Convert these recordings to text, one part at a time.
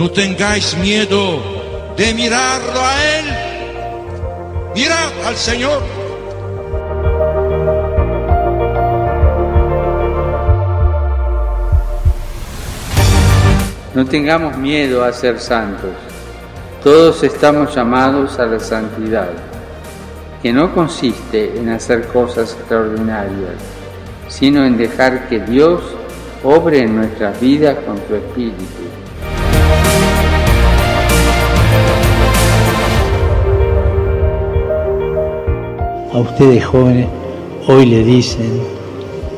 no tengáis miedo de mirarlo a Él. Mirad al Señor. No tengamos miedo a ser santos. Todos estamos llamados a la santidad, que no consiste en hacer cosas extraordinarias, sino en dejar que Dios obre en nuestras vidas con su Espíritu. A ustedes jóvenes hoy le dicen,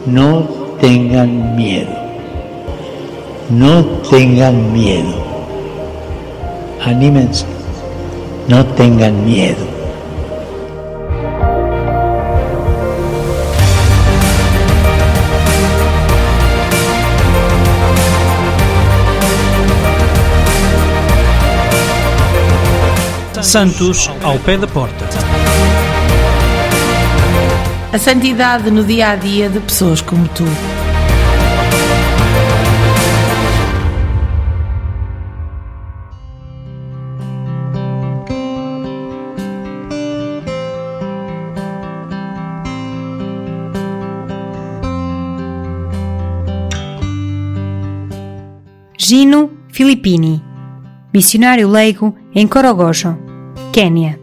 no tengan miedo, no tengan miedo, anímense, no tengan miedo. Santos ao pé da porta. A santidade no dia a dia de pessoas como tu. Gino Filippini, missionário leigo em Korogocho, Quênia.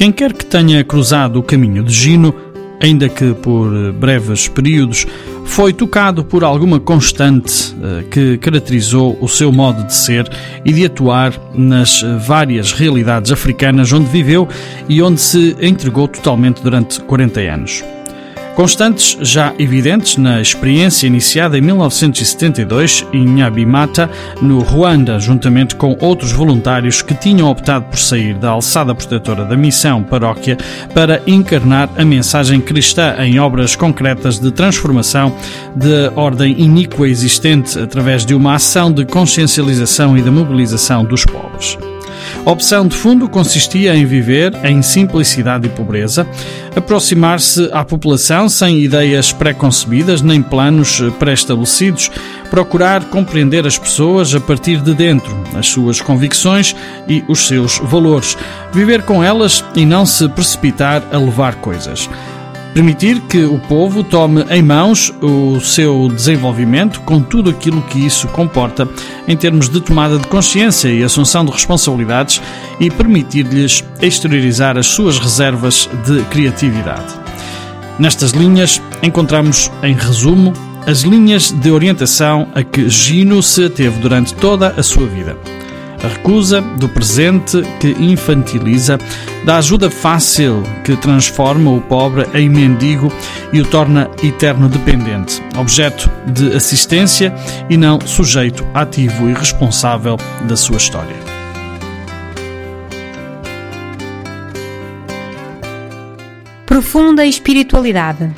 Quem quer que tenha cruzado o caminho de Gino, ainda que por breves períodos, foi tocado por alguma constante eh, que caracterizou o seu modo de ser e de atuar nas várias realidades africanas onde viveu e onde se entregou totalmente durante 40 anos. Constantes já evidentes na experiência iniciada em 1972 em Nyabimata, no Ruanda, juntamente com outros voluntários que tinham optado por sair da alçada protetora da missão paróquia para encarnar a mensagem cristã em obras concretas de transformação de ordem iníqua existente através de uma ação de consciencialização e de mobilização dos pobres. A opção de fundo consistia em viver em simplicidade e pobreza, aproximar-se à população sem ideias preconcebidas nem planos pré-estabelecidos, procurar compreender as pessoas a partir de dentro, as suas convicções e os seus valores, viver com elas e não se precipitar a levar coisas. Permitir que o povo tome em mãos o seu desenvolvimento com tudo aquilo que isso comporta em termos de tomada de consciência e assunção de responsabilidades e permitir-lhes exteriorizar as suas reservas de criatividade. Nestas linhas encontramos, em resumo, as linhas de orientação a que Gino se ateve durante toda a sua vida a recusa do presente que infantiliza, da ajuda fácil que transforma o pobre em mendigo e o torna eterno dependente, objeto de assistência e não sujeito ativo e responsável da sua história. Profunda espiritualidade.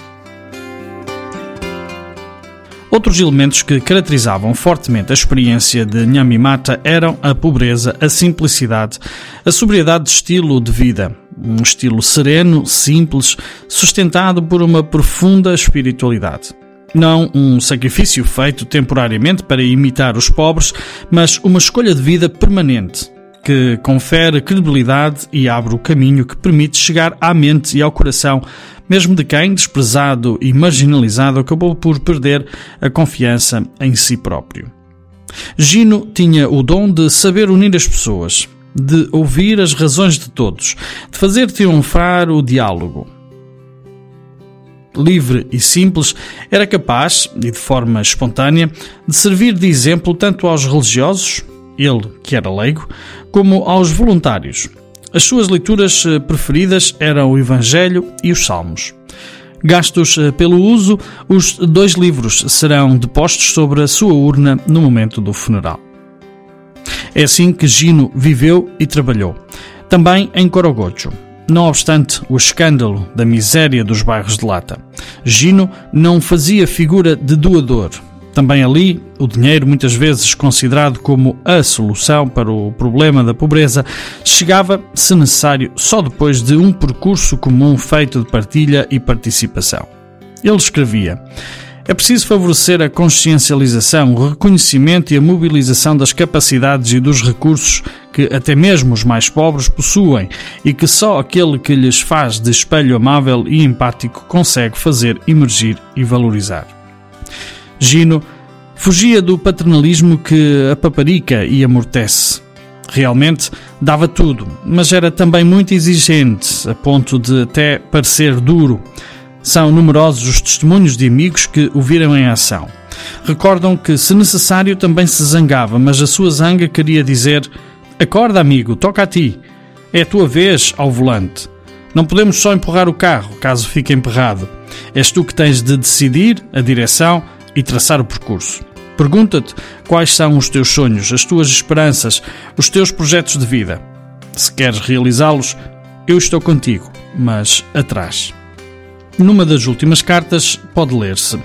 Outros elementos que caracterizavam fortemente a experiência de Nyamimata eram a pobreza, a simplicidade, a sobriedade de estilo de vida, um estilo sereno, simples, sustentado por uma profunda espiritualidade. Não um sacrifício feito temporariamente para imitar os pobres, mas uma escolha de vida permanente, que confere credibilidade e abre o caminho que permite chegar à mente e ao coração, mesmo de quem, desprezado e marginalizado, acabou por perder a confiança em si próprio. Gino tinha o dom de saber unir as pessoas, de ouvir as razões de todos, de fazer triunfar o diálogo. Livre e simples, era capaz, e de forma espontânea, de servir de exemplo tanto aos religiosos, ele que era leigo, como aos voluntários. As suas leituras eh, preferidas eram o Evangelho e os Salmos. Gastos eh, pelo uso, os dois livros serão depostos sobre a sua urna no momento do funeral. É assim que Gino viveu e trabalhou. Também em Corogocho. Não obstante o escândalo da miséria dos bairros de Lata, Gino não fazia figura de doador, também ali, o dinheiro, muitas vezes considerado como a solução para o problema da pobreza, chegava, se necessário, só depois de um percurso comum feito de partilha e participação. Ele escrevia: É preciso favorecer a consciencialização, o reconhecimento e a mobilização das capacidades e dos recursos que até mesmo os mais pobres possuem e que só aquele que lhes faz de espelho amável e empático consegue fazer emergir e valorizar. Gino fugia do paternalismo que apaparica e amortece. Realmente dava tudo, mas era também muito exigente, a ponto de até parecer duro. São numerosos os testemunhos de amigos que o viram em ação. Recordam que, se necessário, também se zangava, mas a sua zanga queria dizer: Acorda, amigo, toca a ti. É a tua vez ao volante. Não podemos só empurrar o carro, caso fique emperrado. És tu que tens de decidir a direção e traçar o percurso. Pergunta-te quais são os teus sonhos, as tuas esperanças, os teus projetos de vida. Se queres realizá-los, eu estou contigo, mas atrás. Numa das últimas cartas, pode ler-se: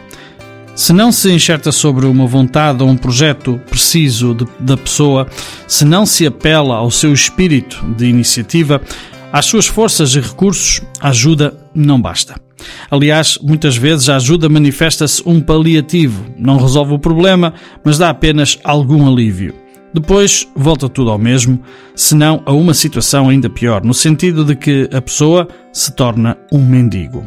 Se não se enxerta sobre uma vontade ou um projeto preciso de, da pessoa, se não se apela ao seu espírito de iniciativa, às suas forças e recursos, ajuda não basta. Aliás, muitas vezes a ajuda manifesta-se um paliativo, não resolve o problema, mas dá apenas algum alívio. Depois volta tudo ao mesmo, se não a uma situação ainda pior, no sentido de que a pessoa se torna um mendigo.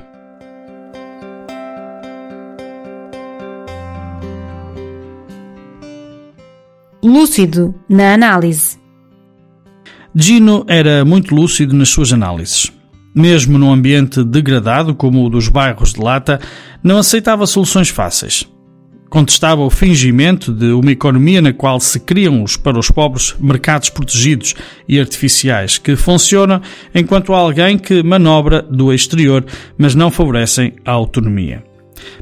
Lúcido na análise. Gino era muito lúcido nas suas análises. Mesmo num ambiente degradado como o dos bairros de Lata, não aceitava soluções fáceis. Contestava o fingimento de uma economia na qual se criam os, para os pobres mercados protegidos e artificiais que funcionam enquanto há alguém que manobra do exterior, mas não favorecem a autonomia.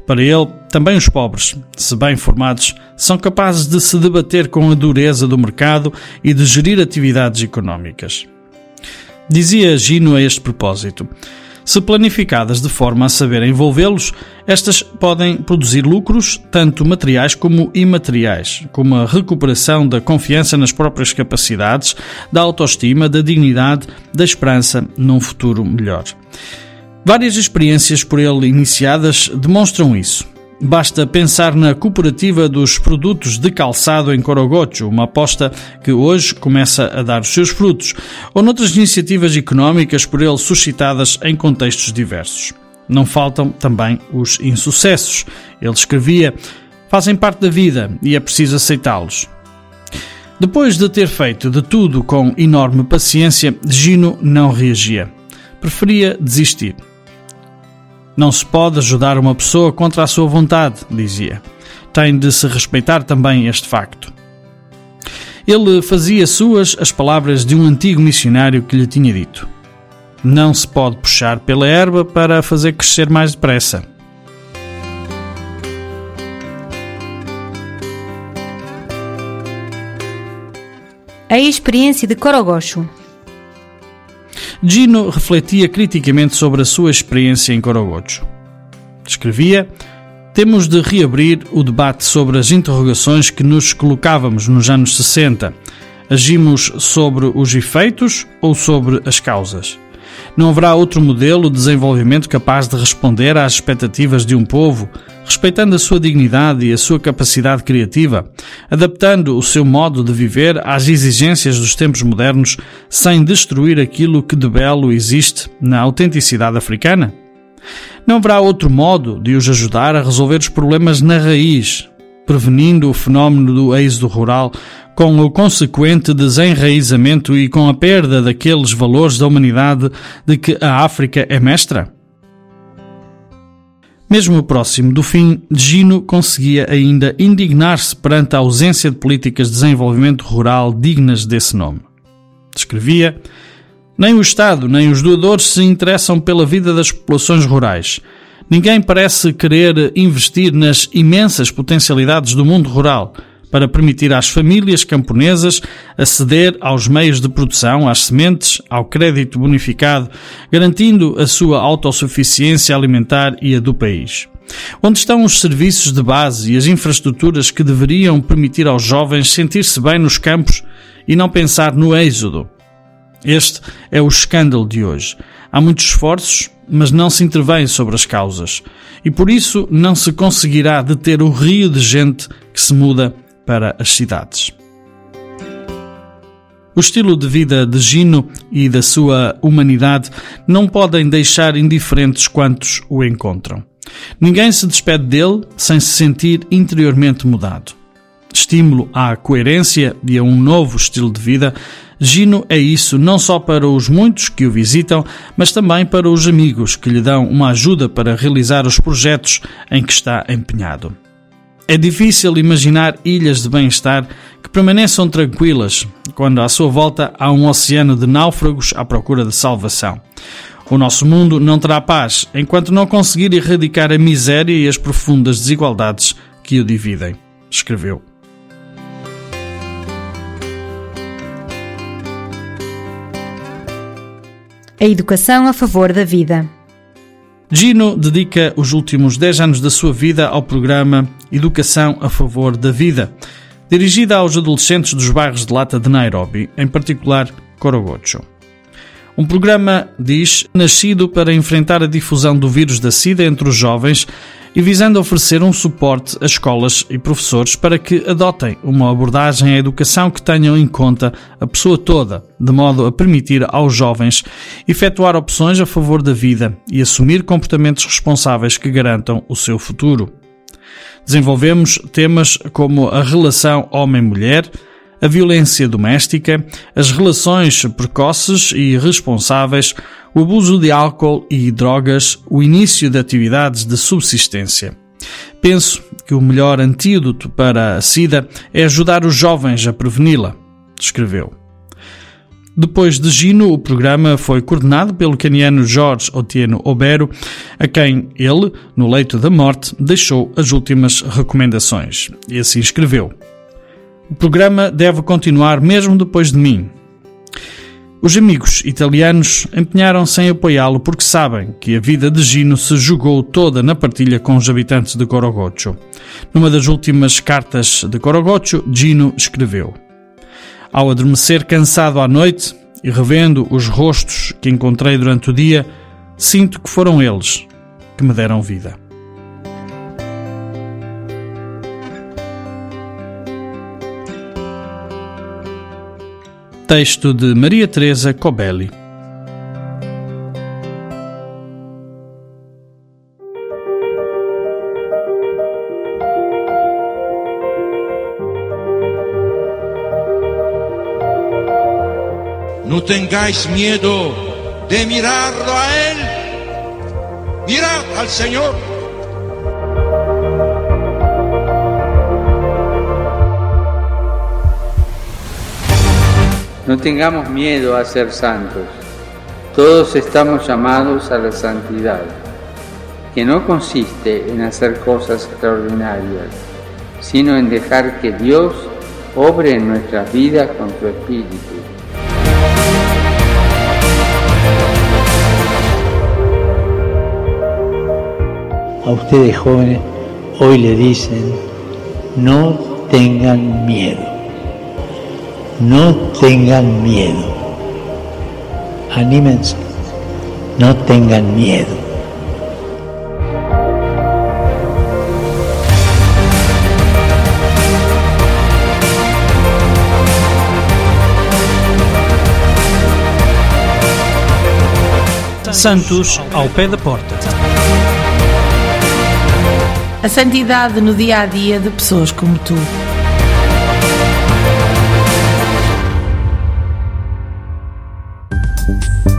Para ele, também os pobres, se bem formados, são capazes de se debater com a dureza do mercado e de gerir atividades económicas. Dizia Gino a este propósito: se planificadas de forma a saber envolvê-los, estas podem produzir lucros, tanto materiais como imateriais, como a recuperação da confiança nas próprias capacidades, da autoestima, da dignidade, da esperança num futuro melhor. Várias experiências por ele iniciadas demonstram isso. Basta pensar na cooperativa dos produtos de calçado em Corogocho, uma aposta que hoje começa a dar os seus frutos, ou noutras iniciativas económicas por ele suscitadas em contextos diversos. Não faltam também os insucessos. Ele escrevia: fazem parte da vida e é preciso aceitá-los. Depois de ter feito de tudo com enorme paciência, Gino não reagia. Preferia desistir. Não se pode ajudar uma pessoa contra a sua vontade, dizia. Tem de se respeitar também este facto. Ele fazia suas as palavras de um antigo missionário que lhe tinha dito: Não se pode puxar pela erva para fazer crescer mais depressa. A experiência de Corogocho. Gino refletia criticamente sobre a sua experiência em Corogocho. Escrevia: Temos de reabrir o debate sobre as interrogações que nos colocávamos nos anos 60. Agimos sobre os efeitos ou sobre as causas? Não haverá outro modelo de desenvolvimento capaz de responder às expectativas de um povo, respeitando a sua dignidade e a sua capacidade criativa, adaptando o seu modo de viver às exigências dos tempos modernos, sem destruir aquilo que de belo existe na autenticidade africana? Não haverá outro modo de os ajudar a resolver os problemas na raiz, prevenindo o fenómeno do êxodo rural, com o consequente desenraizamento e com a perda daqueles valores da humanidade de que a África é mestra? Mesmo próximo do fim, Gino conseguia ainda indignar-se perante a ausência de políticas de desenvolvimento rural dignas desse nome. Escrevia: Nem o Estado nem os doadores se interessam pela vida das populações rurais. Ninguém parece querer investir nas imensas potencialidades do mundo rural para permitir às famílias camponesas aceder aos meios de produção, às sementes, ao crédito bonificado, garantindo a sua autossuficiência alimentar e a do país. Onde estão os serviços de base e as infraestruturas que deveriam permitir aos jovens sentir-se bem nos campos e não pensar no êxodo? Este é o escândalo de hoje. Há muitos esforços, mas não se intervém sobre as causas, e por isso não se conseguirá deter o rio de gente que se muda para as cidades. O estilo de vida de Gino e da sua humanidade não podem deixar indiferentes quantos o encontram. Ninguém se despede dele sem se sentir interiormente mudado. Estímulo à coerência e a um novo estilo de vida, Gino é isso não só para os muitos que o visitam, mas também para os amigos que lhe dão uma ajuda para realizar os projetos em que está empenhado. É difícil imaginar ilhas de bem-estar que permaneçam tranquilas quando à sua volta há um oceano de náufragos à procura de salvação. O nosso mundo não terá paz enquanto não conseguir erradicar a miséria e as profundas desigualdades que o dividem, escreveu. A educação a favor da vida. Gino dedica os últimos 10 anos da sua vida ao programa Educação a Favor da Vida, dirigida aos adolescentes dos bairros de Lata de Nairobi, em particular Korogocho. Um programa, diz, nascido para enfrentar a difusão do vírus da SIDA entre os jovens e visando oferecer um suporte a escolas e professores para que adotem uma abordagem à educação que tenham em conta a pessoa toda, de modo a permitir aos jovens efetuar opções a favor da vida e assumir comportamentos responsáveis que garantam o seu futuro. Desenvolvemos temas como a relação homem-mulher, a violência doméstica, as relações precoces e irresponsáveis, o abuso de álcool e drogas, o início de atividades de subsistência. Penso que o melhor antídoto para a SIDA é ajudar os jovens a preveni-la, escreveu. Depois de Gino, o programa foi coordenado pelo caniano Jorge Otieno Obero, a quem ele, no leito da morte, deixou as últimas recomendações. E assim escreveu: O programa deve continuar mesmo depois de mim, os amigos italianos empenharam-se em apoiá-lo porque sabem que a vida de Gino se jogou toda na partilha com os habitantes de Corogocho. Numa das últimas cartas de Corogocho, Gino escreveu: Ao adormecer cansado à noite e revendo os rostos que encontrei durante o dia, sinto que foram eles que me deram vida. Texto de Maria Teresa Cobelli. No tengáis miedo de mirarlo a Él. Mirad al Señor. No tengamos miedo a ser santos. Todos estamos llamados a la santidad, que no consiste en hacer cosas extraordinarias, sino en dejar que Dios obre en nuestras vidas con su Espíritu. A ustedes jóvenes hoy le dicen, no tengan miedo. No tengan miedo. Anímense. No tengan miedo. Santos ao pé da porta. A santidade no dia a dia de pessoas como tu. Thank